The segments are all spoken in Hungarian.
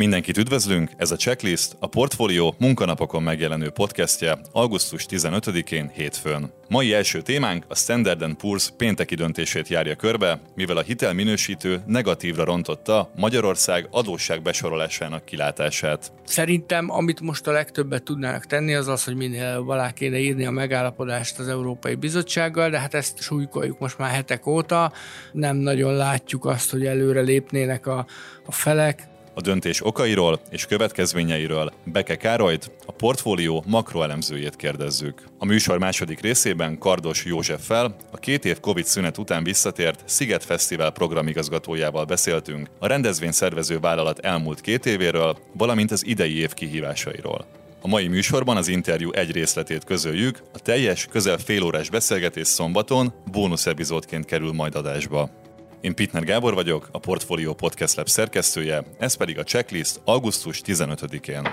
Mindenkit üdvözlünk, ez a Checklist, a Portfolio munkanapokon megjelenő podcastje augusztus 15-én hétfőn. Mai első témánk a Standard Poor's pénteki döntését járja körbe, mivel a hitelminősítő negatívra rontotta Magyarország adósság besorolásának kilátását. Szerintem, amit most a legtöbbet tudnának tenni, az az, hogy minél alá kéne írni a megállapodást az Európai Bizottsággal, de hát ezt súlykoljuk most már hetek óta, nem nagyon látjuk azt, hogy előre lépnének a, a felek, a döntés okairól és következményeiről Beke Károlyt, a portfólió makroelemzőjét kérdezzük. A műsor második részében Kardos Józseffel, a két év Covid szünet után visszatért Sziget Fesztivál programigazgatójával beszéltünk a rendezvény szervező vállalat elmúlt két évéről, valamint az idei év kihívásairól. A mai műsorban az interjú egy részletét közöljük, a teljes, közel félórás beszélgetés szombaton bónusz epizódként kerül majd adásba. Én Pitner Gábor vagyok, a Portfolio Podcast Lab szerkesztője, ez pedig a checklist augusztus 15-én.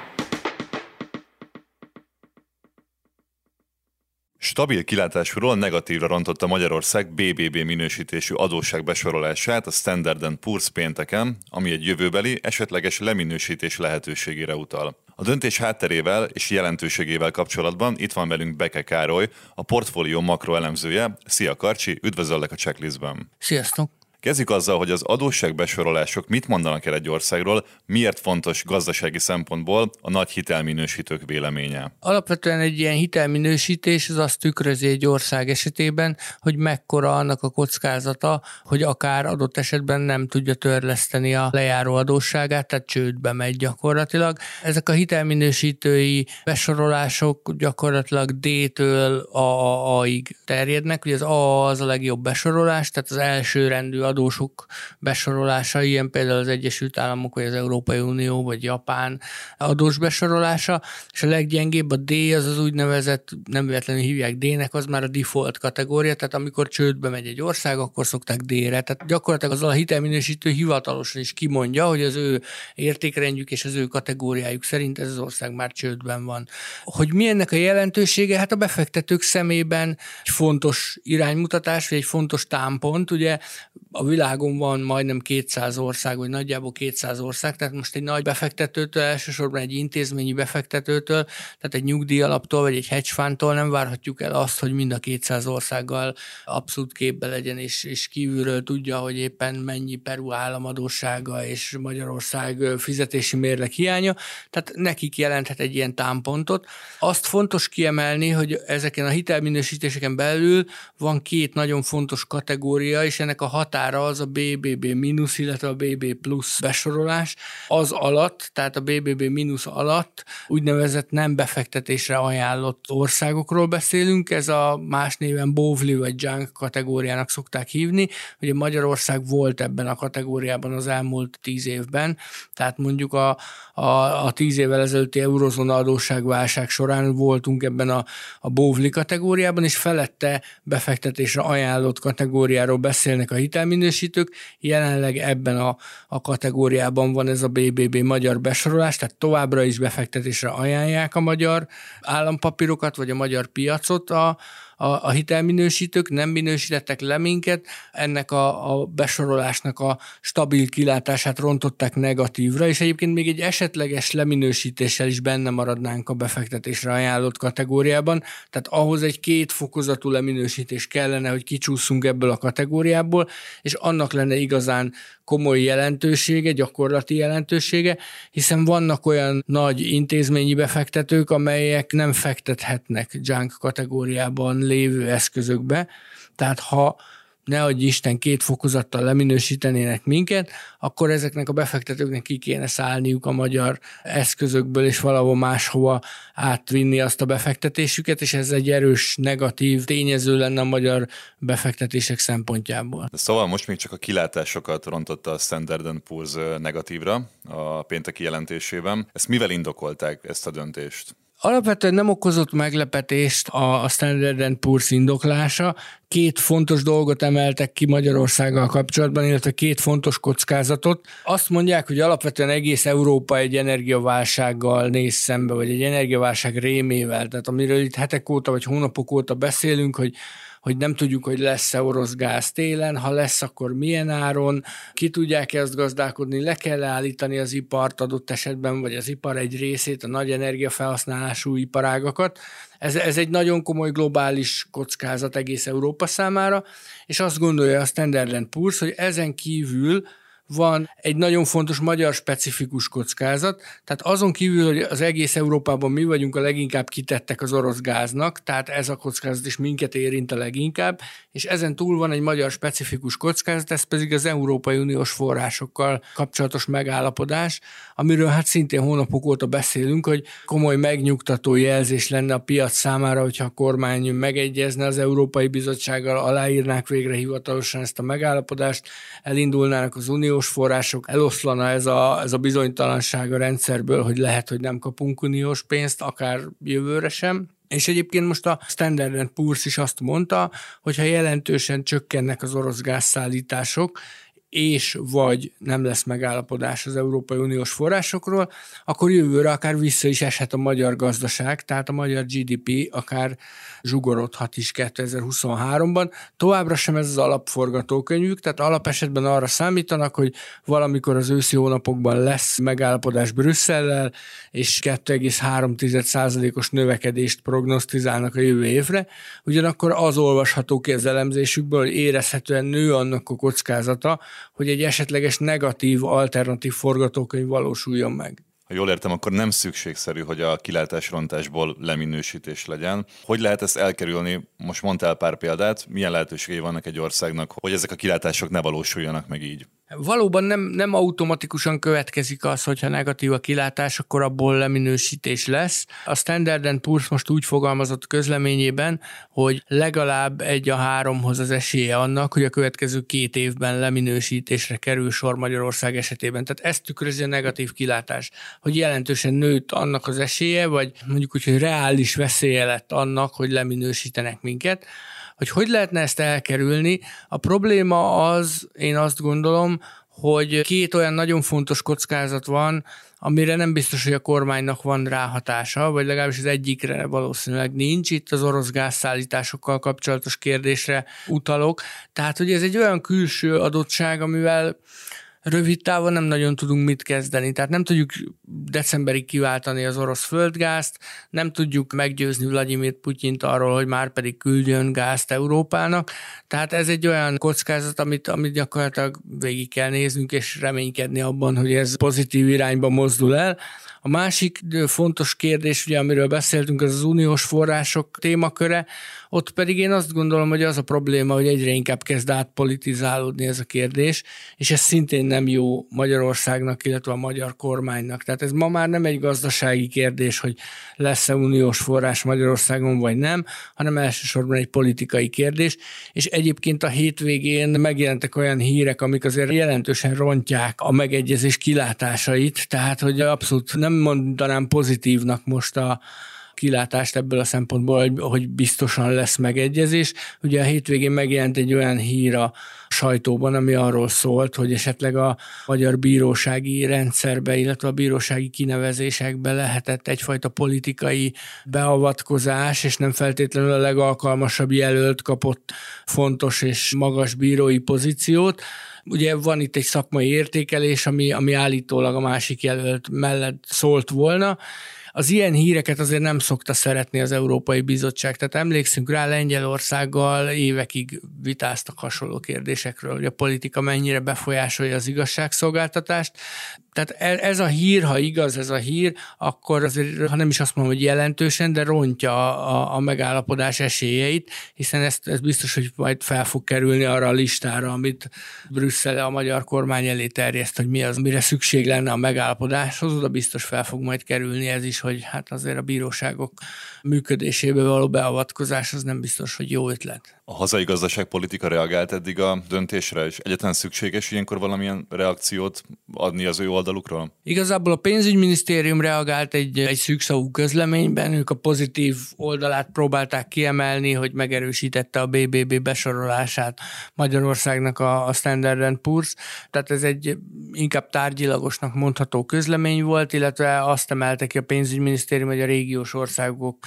Stabil kilátásúról negatívra rontotta Magyarország BBB minősítésű adósság besorolását a Standard Poor's pénteken, ami egy jövőbeli, esetleges leminősítés lehetőségére utal. A döntés hátterével és jelentőségével kapcsolatban itt van velünk Beke Károly, a portfólió makroelemzője. Szia Karcsi, üdvözöllek a checklistben. Sziasztok! Kezdjük azzal, hogy az adósságbesorolások mit mondanak el egy országról, miért fontos gazdasági szempontból a nagy hitelminősítők véleménye. Alapvetően egy ilyen hitelminősítés az azt tükrözi egy ország esetében, hogy mekkora annak a kockázata, hogy akár adott esetben nem tudja törleszteni a lejáró adósságát, tehát csődbe megy gyakorlatilag. Ezek a hitelminősítői besorolások gyakorlatilag D-től A-ig terjednek, ugye az A az a legjobb besorolás, tehát az első rendű adósok besorolása, ilyen például az Egyesült Államok, vagy az Európai Unió, vagy Japán adós besorolása, és a leggyengébb a D, az az úgynevezett, nem véletlenül hívják D-nek, az már a default kategória, tehát amikor csődbe megy egy ország, akkor szokták D-re. Tehát gyakorlatilag az a hitelminősítő hivatalosan is kimondja, hogy az ő értékrendjük és az ő kategóriájuk szerint ez az ország már csődben van. Hogy mi ennek a jelentősége? Hát a befektetők szemében egy fontos iránymutatás, vagy egy fontos támpont. Ugye a világon van majdnem 200 ország, vagy nagyjából 200 ország, tehát most egy nagy befektetőtől, elsősorban egy intézményi befektetőtől, tehát egy nyugdíjalaptól, vagy egy hedge fundtól nem várhatjuk el azt, hogy mind a 200 országgal abszolút képbe legyen, és, és kívülről tudja, hogy éppen mennyi Peru államadósága és Magyarország fizetési mérleg hiánya, tehát nekik jelenthet egy ilyen támpontot. Azt fontos kiemelni, hogy ezeken a hitelminősítéseken belül van két nagyon fontos kategória, és ennek a határ határa az a BBB mínusz, illetve a BB plusz besorolás. Az alatt, tehát a BBB mínusz alatt úgynevezett nem befektetésre ajánlott országokról beszélünk. Ez a más néven Bovli vagy Junk kategóriának szokták hívni. Ugye Magyarország volt ebben a kategóriában az elmúlt tíz évben, tehát mondjuk a, a, a tíz évvel ezelőtti eurozóna adósságválság során voltunk ebben a, a Bovli kategóriában, és felette befektetésre ajánlott kategóriáról beszélnek a hitelminősítők, hitelminősítők. Jelenleg ebben a, a kategóriában van ez a BBB magyar besorolás, tehát továbbra is befektetésre ajánlják a magyar állampapírokat, vagy a magyar piacot a, a, a hitelminősítők, nem minősítettek le minket, ennek a, a besorolásnak a stabil kilátását rontották negatívra, és egyébként még egy esetleges leminősítéssel is benne maradnánk a befektetésre ajánlott kategóriában, tehát ahhoz egy két fokozatú leminősítés kellene, hogy kicsúszunk ebből a kategóriából, és annak lenne igazán komoly jelentősége, gyakorlati jelentősége, hiszen vannak olyan nagy intézményi befektetők, amelyek nem fektethetnek junk kategóriában lévő eszközökbe. Tehát ha ne adj Isten két fokozattal leminősítenének minket, akkor ezeknek a befektetőknek ki kéne szállniuk a magyar eszközökből, és valahol máshova átvinni azt a befektetésüket, és ez egy erős negatív tényező lenne a magyar befektetések szempontjából. Szóval most még csak a kilátásokat rontotta a Standard Poor's negatívra a pénteki jelentésében. Ezt mivel indokolták ezt a döntést? Alapvetően nem okozott meglepetést a Standard Poor's indoklása. Két fontos dolgot emeltek ki Magyarországgal kapcsolatban, illetve két fontos kockázatot. Azt mondják, hogy alapvetően egész Európa egy energiaválsággal néz szembe, vagy egy energiaválság rémével. Tehát amiről itt hetek óta vagy hónapok óta beszélünk, hogy hogy nem tudjuk, hogy lesz-e orosz gáz télen, ha lesz, akkor milyen áron, ki tudják ezt gazdálkodni, le kell állítani az ipart adott esetben, vagy az ipar egy részét, a nagy energiafelhasználású iparágakat. Ez, ez egy nagyon komoly globális kockázat egész Európa számára, és azt gondolja a Standard Poor's, hogy ezen kívül van egy nagyon fontos magyar specifikus kockázat, tehát azon kívül, hogy az egész Európában mi vagyunk a leginkább kitettek az orosz gáznak, tehát ez a kockázat is minket érint a leginkább, és ezen túl van egy magyar specifikus kockázat, ez pedig az Európai Uniós forrásokkal kapcsolatos megállapodás, amiről hát szintén hónapok óta beszélünk, hogy komoly megnyugtató jelzés lenne a piac számára, hogyha a kormány megegyezne az Európai Bizottsággal, aláírnák végre hivatalosan ezt a megállapodást, elindulnának az unió uniós források, eloszlana ez a, ez a bizonytalanság a rendszerből, hogy lehet, hogy nem kapunk uniós pénzt, akár jövőre sem. És egyébként most a Standard Poor's is azt mondta, hogy ha jelentősen csökkennek az orosz gázszállítások, és vagy nem lesz megállapodás az Európai Uniós forrásokról, akkor jövőre akár vissza is eshet a magyar gazdaság, tehát a magyar GDP akár zsugorodhat is 2023-ban. Továbbra sem ez az alapforgatókönyvük, tehát alapesetben arra számítanak, hogy valamikor az őszi hónapokban lesz megállapodás Brüsszellel, és 2,3%-os növekedést prognosztizálnak a jövő évre. Ugyanakkor az olvasható ki az elemzésükből, hogy érezhetően nő annak a kockázata, hogy egy esetleges negatív, alternatív forgatókönyv valósuljon meg. Ha jól értem, akkor nem szükségszerű, hogy a kilátásrontásból leminősítés legyen. Hogy lehet ezt elkerülni? Most mondtál pár példát, milyen lehetőségei vannak egy országnak, hogy ezek a kilátások ne valósuljanak meg így? Valóban nem, nem automatikusan következik az, hogyha negatív a kilátás, akkor abból leminősítés lesz. A Standard Poor's most úgy fogalmazott közleményében, hogy legalább egy a háromhoz az esélye annak, hogy a következő két évben leminősítésre kerül sor Magyarország esetében. Tehát ezt tükrözi a negatív kilátás, hogy jelentősen nőtt annak az esélye, vagy mondjuk úgy, hogy reális veszélye lett annak, hogy leminősítenek minket hogy hogy lehetne ezt elkerülni. A probléma az, én azt gondolom, hogy két olyan nagyon fontos kockázat van, amire nem biztos, hogy a kormánynak van ráhatása, vagy legalábbis az egyikre valószínűleg nincs. Itt az orosz gázszállításokkal kapcsolatos kérdésre utalok. Tehát, hogy ez egy olyan külső adottság, amivel rövid távon nem nagyon tudunk mit kezdeni. Tehát nem tudjuk decemberig kiváltani az orosz földgázt, nem tudjuk meggyőzni Vladimir Putyint arról, hogy már pedig küldjön gázt Európának. Tehát ez egy olyan kockázat, amit, amit gyakorlatilag végig kell néznünk, és reménykedni abban, hogy ez pozitív irányba mozdul el. A másik fontos kérdés, ugye, amiről beszéltünk, az az uniós források témaköre, ott pedig én azt gondolom, hogy az a probléma, hogy egyre inkább kezd átpolitizálódni ez a kérdés, és ez szintén nem jó Magyarországnak, illetve a magyar kormánynak. Tehát ez ma már nem egy gazdasági kérdés, hogy lesz-e uniós forrás Magyarországon vagy nem, hanem elsősorban egy politikai kérdés, és egyébként a hétvégén megjelentek olyan hírek, amik azért jelentősen rontják a megegyezés kilátásait, tehát hogy abszolút nem mondanám pozitívnak most a, kilátást ebből a szempontból, hogy, hogy biztosan lesz megegyezés. Ugye a hétvégén megjelent egy olyan hír a sajtóban, ami arról szólt, hogy esetleg a magyar bírósági rendszerbe, illetve a bírósági kinevezésekbe lehetett egyfajta politikai beavatkozás, és nem feltétlenül a legalkalmasabb jelölt kapott fontos és magas bírói pozíciót. Ugye van itt egy szakmai értékelés, ami, ami állítólag a másik jelölt mellett szólt volna, az ilyen híreket azért nem szokta szeretni az Európai Bizottság. Tehát emlékszünk rá, Lengyelországgal évekig vitáztak hasonló kérdésekről, hogy a politika mennyire befolyásolja az igazságszolgáltatást. Tehát e, ez a hír, ha igaz ez a hír, akkor azért, ha nem is azt mondom, hogy jelentősen, de rontja a, a megállapodás esélyeit, hiszen ezt, ez biztos, hogy majd fel fog kerülni arra a listára, amit Brüsszel a magyar kormány elé terjeszt, hogy mi az, mire szükség lenne a megállapodáshoz, oda biztos fel fog majd kerülni ez is, hogy hát azért a bíróságok működésébe való beavatkozás az nem biztos, hogy jó ötlet. A hazai gazdaságpolitika reagált eddig a döntésre, és egyetlen szükséges ilyenkor valamilyen reakciót adni az ő oldalukról? Igazából a pénzügyminisztérium reagált egy, egy szűkszavú közleményben, ők a pozitív oldalát próbálták kiemelni, hogy megerősítette a BBB besorolását Magyarországnak a, a Standard Poor's, tehát ez egy inkább tárgyilagosnak mondható közlemény volt, illetve azt emelte ki a pénzügyminisztérium, hogy a régiós országok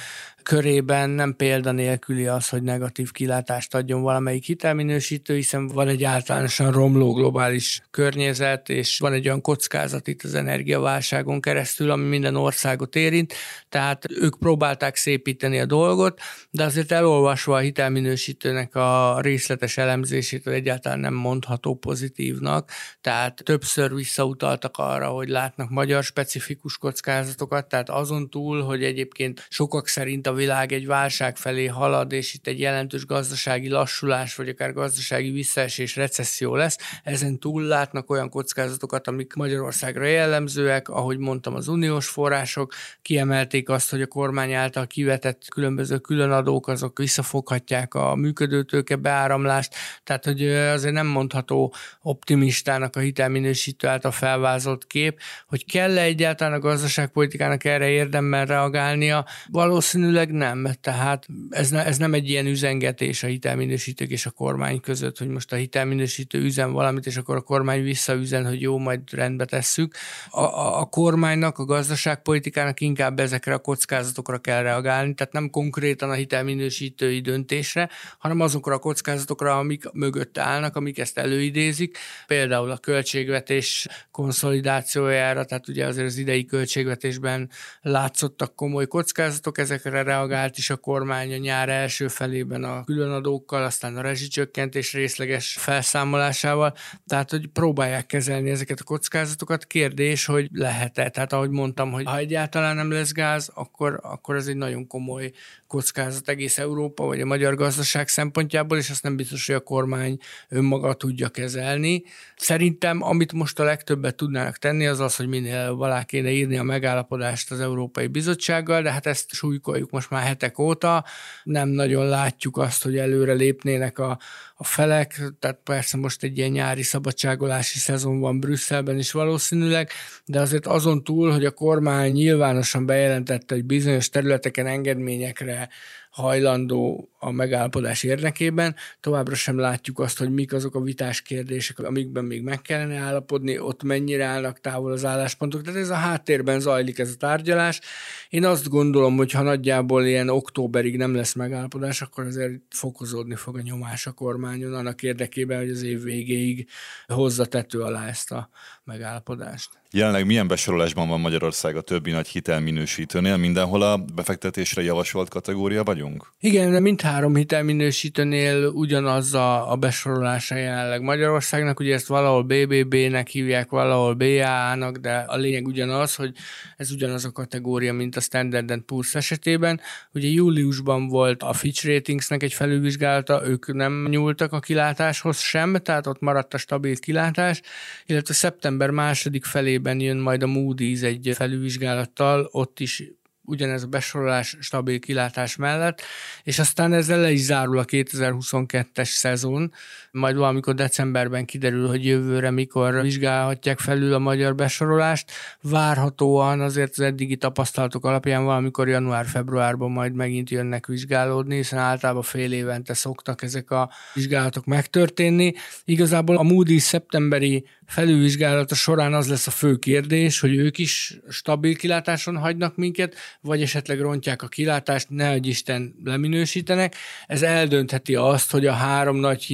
körében nem példanélküli az, hogy negatív kilátást adjon valamelyik hitelminősítő, hiszen van egy általánosan romló globális környezet, és van egy olyan kockázat itt az energiaválságon keresztül, ami minden országot érint, tehát ők próbálták szépíteni a dolgot, de azért elolvasva a hitelminősítőnek a részletes elemzését egyáltalán nem mondható pozitívnak, tehát többször visszautaltak arra, hogy látnak magyar specifikus kockázatokat, tehát azon túl, hogy egyébként sokak szerint a világ egy válság felé halad, és itt egy jelentős gazdasági lassulás, vagy akár gazdasági visszaesés, recesszió lesz, ezen túl látnak olyan kockázatokat, amik Magyarországra jellemzőek, ahogy mondtam, az uniós források kiemelték azt, hogy a kormány által kivetett különböző különadók, azok visszafoghatják a működőtőke beáramlást, tehát hogy azért nem mondható optimistának a hitelminősítő által felvázolt kép, hogy kell-e egyáltalán a gazdaságpolitikának erre érdemben reagálnia, valószínűleg nem. Tehát ez, ne, ez nem egy ilyen üzengetés a hitelminősítők és a kormány között, hogy most a hitelminősítő üzen valamit, és akkor a kormány visszaüzen, hogy jó, majd rendbe tesszük. A, a, a kormánynak, a gazdaságpolitikának inkább ezekre a kockázatokra kell reagálni, tehát nem konkrétan a hitelminősítői döntésre, hanem azokra a kockázatokra, amik mögött állnak, amik ezt előidézik, például a költségvetés konszolidációjára, tehát ugye azért az idei költségvetésben látszottak komoly kockázatok, ezekre reagált is a kormány a nyár első felében a különadókkal, aztán a rezsicsökkentés részleges felszámolásával, tehát hogy próbálják kezelni ezeket a kockázatokat. Kérdés, hogy lehet-e? Tehát ahogy mondtam, hogy ha egyáltalán nem lesz gáz, akkor, akkor ez egy nagyon komoly kockázat egész Európa vagy a magyar gazdaság szempontjából, és azt nem biztos, hogy a kormány önmaga tudja kezelni. Szerintem, amit most a legtöbbet tudnának tenni, az az, hogy minél előbb alá kéne írni a megállapodást az Európai Bizottsággal, de hát ezt súlykoljuk most már hetek óta, nem nagyon látjuk azt, hogy előre lépnének a, a felek, tehát persze most egy ilyen nyári szabadságolási szezon van Brüsszelben is valószínűleg, de azért azon túl, hogy a kormány nyilvánosan bejelentette, hogy bizonyos területeken engedményekre that hajlandó a megállapodás érdekében. Továbbra sem látjuk azt, hogy mik azok a vitás kérdések, amikben még meg kellene állapodni, ott mennyire állnak távol az álláspontok. Tehát ez a háttérben zajlik ez a tárgyalás. Én azt gondolom, hogy ha nagyjából ilyen októberig nem lesz megállapodás, akkor azért fokozódni fog a nyomás a kormányon annak érdekében, hogy az év végéig hozza tető alá ezt a megállapodást. Jelenleg milyen besorolásban van Magyarország a többi nagy hitelminősítőnél? Mindenhol a befektetésre javasolt kategória vagyunk? Igen, mindhárom hitelminősítőnél ugyanaz a, a besorolása jelenleg Magyarországnak. Ugye ezt valahol BBB-nek hívják, valahol BAA-nak, de a lényeg ugyanaz, hogy ez ugyanaz a kategória, mint a Standard Poor's esetében. Ugye júliusban volt a Fitch Ratingsnek egy felülvizsgálata, ők nem nyúltak a kilátáshoz sem, tehát ott maradt a stabil kilátás, illetve szeptember második felé évben jön majd a Moody's egy felülvizsgálattal, ott is ugyanez a besorolás stabil kilátás mellett, és aztán ezzel le is zárul a 2022-es szezon, majd valamikor decemberben kiderül, hogy jövőre mikor vizsgálhatják felül a magyar besorolást. Várhatóan azért az eddigi tapasztalatok alapján valamikor január-februárban majd megint jönnek vizsgálódni, hiszen általában fél évente szoktak ezek a vizsgálatok megtörténni. Igazából a Moody's szeptemberi felülvizsgálata során az lesz a fő kérdés, hogy ők is stabil kilátáson hagynak minket, vagy esetleg rontják a kilátást, ne hogy Isten leminősítenek. Ez eldöntheti azt, hogy a három nagy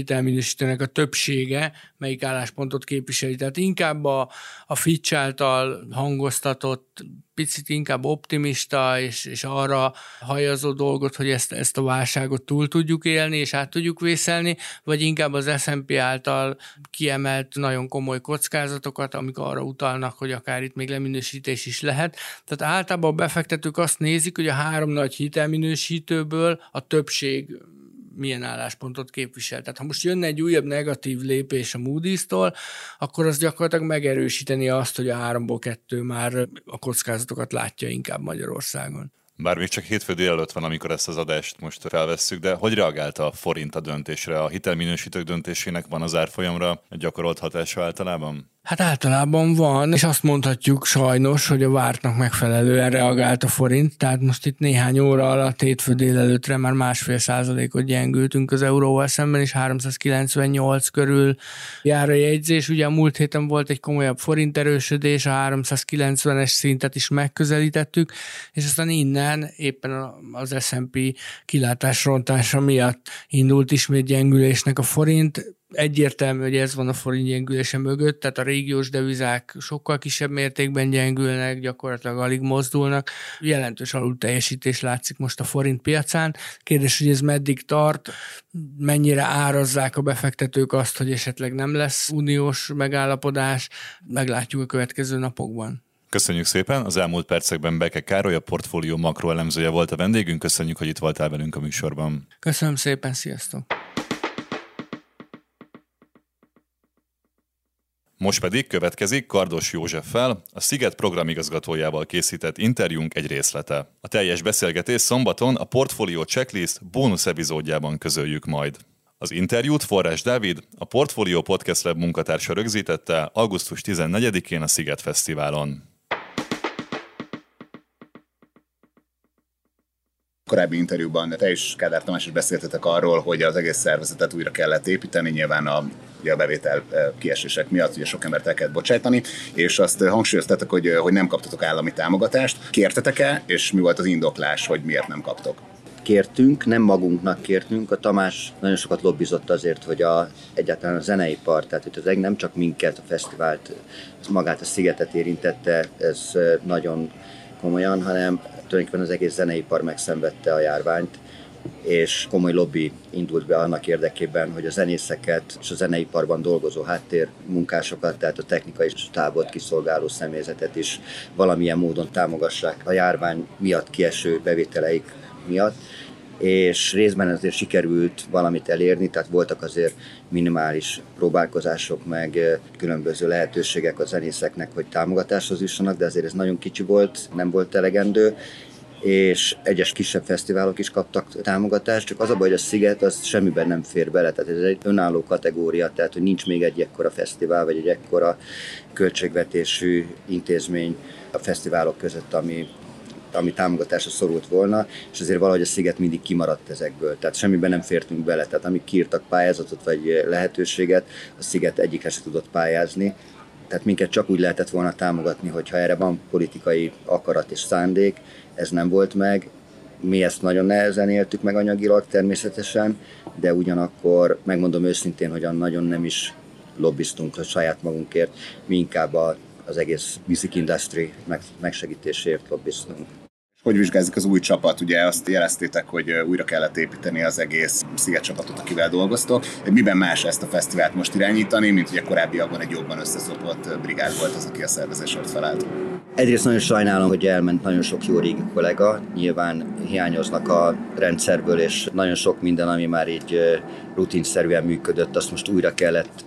hitelminősítőnek a többsége melyik álláspontot képviseli. Tehát inkább a, a Fitch által hangoztatott picit inkább optimista, és, és arra hajazó dolgot, hogy ezt, ezt a válságot túl tudjuk élni, és át tudjuk vészelni, vagy inkább az S&P által kiemelt nagyon komoly kockázatokat, amik arra utalnak, hogy akár itt még leminősítés is lehet. Tehát általában a befektetők azt nézik, hogy a három nagy hitelminősítőből a többség milyen álláspontot képvisel. Tehát ha most jönne egy újabb negatív lépés a Moody's-tól, akkor az gyakorlatilag megerősíteni azt, hogy a háromból kettő már a kockázatokat látja inkább Magyarországon. Bár még csak hétfő délelőtt van, amikor ezt az adást most felvesszük, de hogy reagálta a forint a döntésre? A hitelminősítők döntésének van az árfolyamra gyakorolt hatása általában? Hát általában van, és azt mondhatjuk sajnos, hogy a vártnak megfelelően reagált a forint, tehát most itt néhány óra alatt hétfő délelőtre már másfél százalékot gyengültünk az euróval szemben, és 398 körül jár a jegyzés. Ugye a múlt héten volt egy komolyabb forint erősödés, a 390-es szintet is megközelítettük, és aztán innen éppen az S&P kilátásrontása miatt indult ismét gyengülésnek a forint, egyértelmű, hogy ez van a forint gyengülése mögött, tehát a régiós devizák sokkal kisebb mértékben gyengülnek, gyakorlatilag alig mozdulnak. Jelentős alul teljesítés látszik most a forint piacán. Kérdés, hogy ez meddig tart, mennyire árazzák a befektetők azt, hogy esetleg nem lesz uniós megállapodás, meglátjuk a következő napokban. Köszönjük szépen! Az elmúlt percekben Beke Károly, a portfólió makroelemzője volt a vendégünk. Köszönjük, hogy itt voltál velünk a műsorban. Köszönöm szépen, sziasztok! Most pedig következik Kardos Józseffel, a Sziget programigazgatójával készített interjúnk egy részlete. A teljes beszélgetés szombaton a Portfolio Checklist bónusz epizódjában közöljük majd. Az interjút Forrás Dávid, a Portfolio Podcast Lab munkatársa rögzítette augusztus 14-én a Sziget Fesztiválon. Korábbi interjúban te is, Kádár Tamás is beszéltetek arról, hogy az egész szervezetet újra kellett építeni, nyilván a, ugye a bevétel eh, kiesések miatt ugye sok embert el kellett bocsájtani, és azt hangsúlyoztatok, hogy, hogy nem kaptatok állami támogatást. Kértetek-e, és mi volt az indoklás, hogy miért nem kaptok? kértünk, nem magunknak kértünk, a Tamás nagyon sokat lobbizott azért, hogy a, egyáltalán a zeneipar, tehát itt az nem csak minket, a fesztivált, magát a szigetet érintette, ez eh, nagyon komolyan, hanem tulajdonképpen az egész zeneipar megszenvedte a járványt, és komoly lobby indult be annak érdekében, hogy a zenészeket és a zeneiparban dolgozó háttér munkásokat, tehát a technikai stábot kiszolgáló személyzetet is valamilyen módon támogassák a járvány miatt kieső bevételeik miatt és részben azért sikerült valamit elérni, tehát voltak azért minimális próbálkozások, meg különböző lehetőségek a zenészeknek, hogy támogatáshoz jussanak, de azért ez nagyon kicsi volt, nem volt elegendő, és egyes kisebb fesztiválok is kaptak támogatást, csak az a baj, hogy a Sziget az semmiben nem fér bele, tehát ez egy önálló kategória, tehát hogy nincs még egy ekkora fesztivál, vagy egy ekkora költségvetésű intézmény a fesztiválok között, ami ami támogatásra szorult volna, és azért valahogy a sziget mindig kimaradt ezekből. Tehát semmiben nem fértünk bele. Tehát amik kiírtak pályázatot vagy lehetőséget, a sziget egyikre se tudott pályázni. Tehát minket csak úgy lehetett volna támogatni, hogyha erre van politikai akarat és szándék, ez nem volt meg, mi ezt nagyon nehezen éltük meg anyagilag természetesen, de ugyanakkor megmondom őszintén, hogy nagyon nem is lobbiztunk a saját magunkért, mi inkább a, az egész music industry megsegítésért lobbiztunk. Hogy vizsgázik az új csapat? Ugye azt jeleztétek, hogy újra kellett építeni az egész Sziget csapatot, akivel dolgoztok. Miben más ezt a fesztivált most irányítani, mint ugye korábbiakban egy jobban összeszopott brigád volt az, aki a szervezésért felállt? Egyrészt nagyon sajnálom, hogy elment nagyon sok jó régi kollega. Nyilván hiányoznak a rendszerből, és nagyon sok minden, ami már így rutinszerűen működött, azt most újra kellett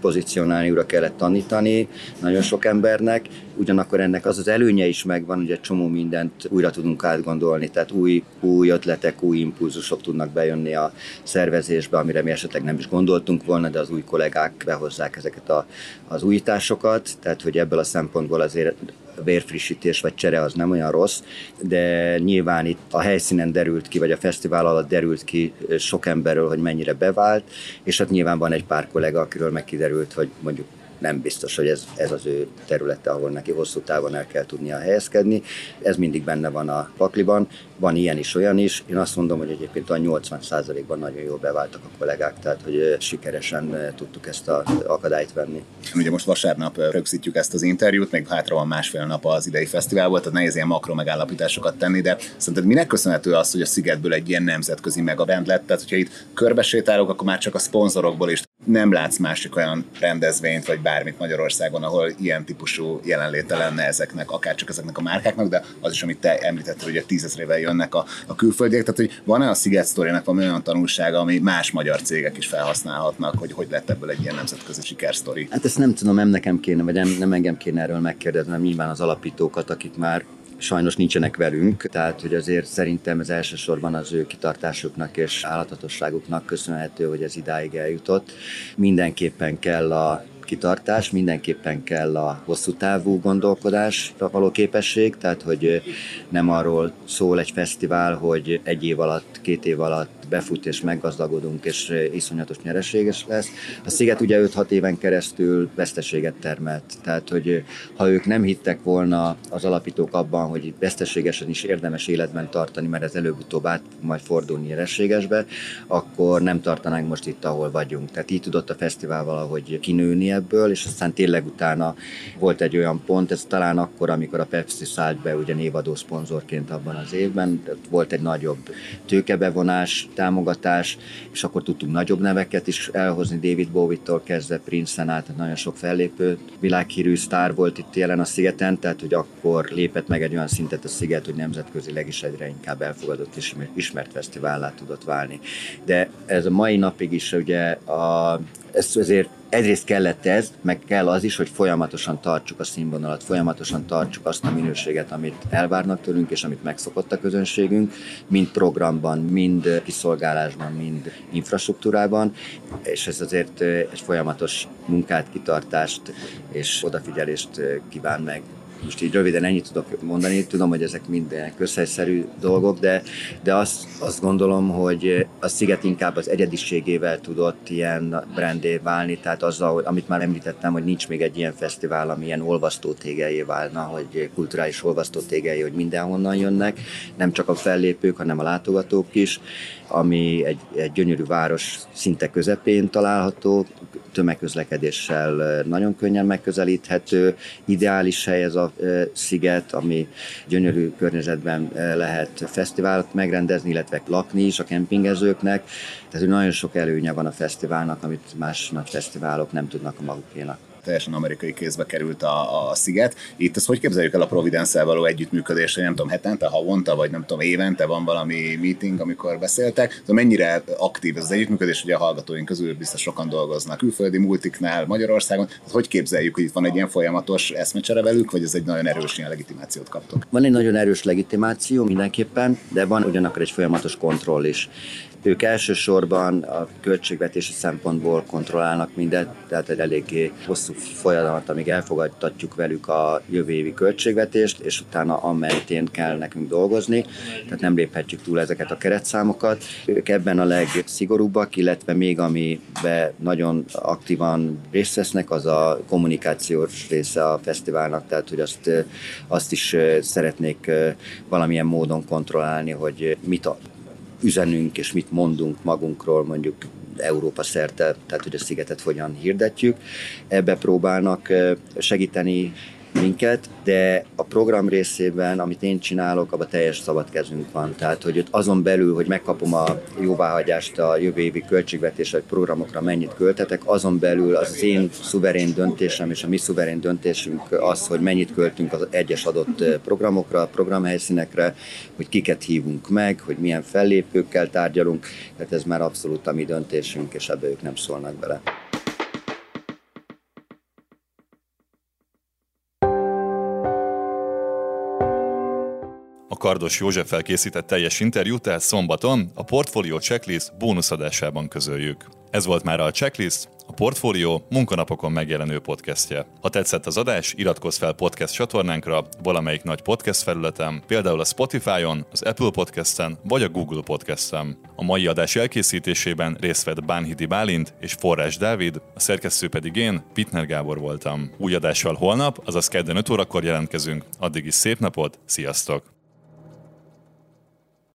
pozícionálni, újra kellett tanítani nagyon sok embernek, ugyanakkor ennek az az előnye is megvan, hogy egy csomó mindent újra tudunk átgondolni, tehát új, új ötletek, új impulzusok tudnak bejönni a szervezésbe, amire mi esetleg nem is gondoltunk volna, de az új kollégák behozzák ezeket a, az újításokat, tehát hogy ebből a szempontból azért vérfrissítés vagy csere az nem olyan rossz, de nyilván itt a helyszínen derült ki, vagy a fesztivál alatt derült ki sok emberről, hogy mennyire bevált, és hát nyilván van egy pár kollega, akiről megkiderült, hogy mondjuk nem biztos, hogy ez, ez az ő területe, ahol neki hosszú távon el kell tudnia helyezkedni. Ez mindig benne van a pakliban, van ilyen is, olyan is. Én azt mondom, hogy egyébként a 80%-ban nagyon jól beváltak a kollégák, tehát hogy sikeresen tudtuk ezt az akadályt venni. Ugye most vasárnap rögzítjük ezt az interjút, még hátra van másfél nap az idei fesztivál volt, tehát nehéz ilyen makro megállapításokat tenni, de szerinted minek köszönhető az, hogy a Szigetből egy ilyen nemzetközi megabend lett? Tehát, hogyha itt körbesétálok, akkor már csak a szponzorokból is nem látsz másik olyan rendezvényt, vagy bármit Magyarországon, ahol ilyen típusú jelenléte lenne ezeknek, akár csak ezeknek a márkáknak, de az is, amit te említetted, hogy a tízezrével jönnek a, a külföldiek, tehát hogy van-e a Sziget Story-nek valami olyan tanulsága, ami más magyar cégek is felhasználhatnak, hogy hogy lett ebből egy ilyen nemzetközi sikersztori? Hát ezt nem tudom, nem nekem kéne, vagy nem, nem engem kéne erről megkérdezni, hanem nyilván az alapítókat, akik már sajnos nincsenek velünk, tehát hogy azért szerintem ez elsősorban az ő kitartásuknak és állatatosságuknak köszönhető, hogy ez idáig eljutott. Mindenképpen kell a kitartás, mindenképpen kell a hosszú távú gondolkodásra való képesség, tehát hogy nem arról szól egy fesztivál, hogy egy év alatt, két év alatt befut és meggazdagodunk, és iszonyatos nyereséges lesz. A Sziget ugye 5-6 éven keresztül veszteséget termelt. Tehát, hogy ha ők nem hittek volna az alapítók abban, hogy veszteségesen is érdemes életben tartani, mert ez előbb-utóbb át majd fordulni nyereségesbe, akkor nem tartanánk most itt, ahol vagyunk. Tehát így tudott a fesztivál valahogy kinőni ebből, és aztán tényleg utána volt egy olyan pont, ez talán akkor, amikor a Pepsi szállt be ugye névadó szponzorként abban az évben, volt egy nagyobb tőkebevonás, támogatás, és akkor tudtunk nagyobb neveket is elhozni, David Bowie-tól kezdve Prince-en át, nagyon sok fellépő, világhírű sztár volt itt jelen a szigeten, tehát hogy akkor lépett meg egy olyan szintet a sziget, hogy nemzetközileg is egyre inkább elfogadott és ismert fesztivállá tudott válni. De ez a mai napig is ugye a, ez azért egyrészt kellett ez, meg kell az is, hogy folyamatosan tartsuk a színvonalat, folyamatosan tartsuk azt a minőséget, amit elvárnak tőlünk, és amit megszokott a közönségünk, mind programban, mind kiszolgálásban, mind infrastruktúrában, és ez azért egy folyamatos munkát, kitartást és odafigyelést kíván meg most így röviden ennyit tudok mondani, tudom, hogy ezek mind közhelyszerű dolgok, de, de azt, azt gondolom, hogy a Sziget inkább az egyediségével tudott ilyen brandé válni, tehát azzal, amit már említettem, hogy nincs még egy ilyen fesztivál, ami ilyen olvasztó tégelyé válna, hogy kulturális olvasztó tégelyé, hogy mindenhonnan jönnek, nem csak a fellépők, hanem a látogatók is, ami egy, egy gyönyörű város szinte közepén található, tömegközlekedéssel nagyon könnyen megközelíthető, ideális hely ez a sziget, ami gyönyörű környezetben lehet fesztivált megrendezni, illetve lakni is a kempingezőknek, tehát nagyon sok előnye van a fesztiválnak, amit más nagy fesztiválok nem tudnak a magukénak teljesen amerikai kézbe került a, a sziget. Itt ezt hogy képzeljük el a Providence-el való együttműködést, hogy nem tudom, hetente, havonta, vagy nem tudom, évente van valami meeting, amikor beszéltek. Szóval mennyire aktív ez az együttműködés, ugye a hallgatóink közül biztos sokan dolgoznak külföldi multiknál, Magyarországon. Tehát hogy képzeljük, hogy itt van egy ilyen folyamatos eszmecsere velük, vagy ez egy nagyon erős ilyen legitimációt kaptok? Van egy nagyon erős legitimáció mindenképpen, de van ugyanakkor egy folyamatos kontroll is. Ők elsősorban a költségvetési szempontból kontrollálnak mindent, tehát egy eléggé hosszú folyamat, amíg elfogadtatjuk velük a jövő évi költségvetést, és utána amentén kell nekünk dolgozni, tehát nem léphetjük túl ezeket a keretszámokat. Ők ebben a legszigorúbbak, illetve még amiben nagyon aktívan részt vesznek, az a kommunikációs része a fesztiválnak, tehát hogy azt, azt is szeretnék valamilyen módon kontrollálni, hogy mit üzenünk és mit mondunk magunkról mondjuk Európa szerte, tehát hogy a szigetet hogyan hirdetjük. Ebbe próbálnak segíteni minket, de a program részében, amit én csinálok, abban teljes szabad kezünk van. Tehát, hogy ott azon belül, hogy megkapom a jóváhagyást a jövő évi költségvetés vagy programokra mennyit költetek, azon belül az én szuverén döntésem és a mi szuverén döntésünk az, hogy mennyit költünk az egyes adott programokra, programhelyszínekre, hogy kiket hívunk meg, hogy milyen fellépőkkel tárgyalunk, tehát ez már abszolút a mi döntésünk, és ebbe ők nem szólnak bele. Kardos József készített teljes interjút, tehát szombaton a Portfolio Checklist bónuszadásában közöljük. Ez volt már a Checklist, a Portfolio munkanapokon megjelenő podcastje. Ha tetszett az adás, iratkozz fel podcast csatornánkra valamelyik nagy podcast felületen, például a Spotify-on, az Apple Podcast-en vagy a Google Podcast-en. A mai adás elkészítésében részt vett Bánhidi Bálint és Forrás Dávid, a szerkesztő pedig én, Pitner Gábor voltam. Új adással holnap, azaz kedden 5 órakor jelentkezünk. Addig is szép napot, sziasztok!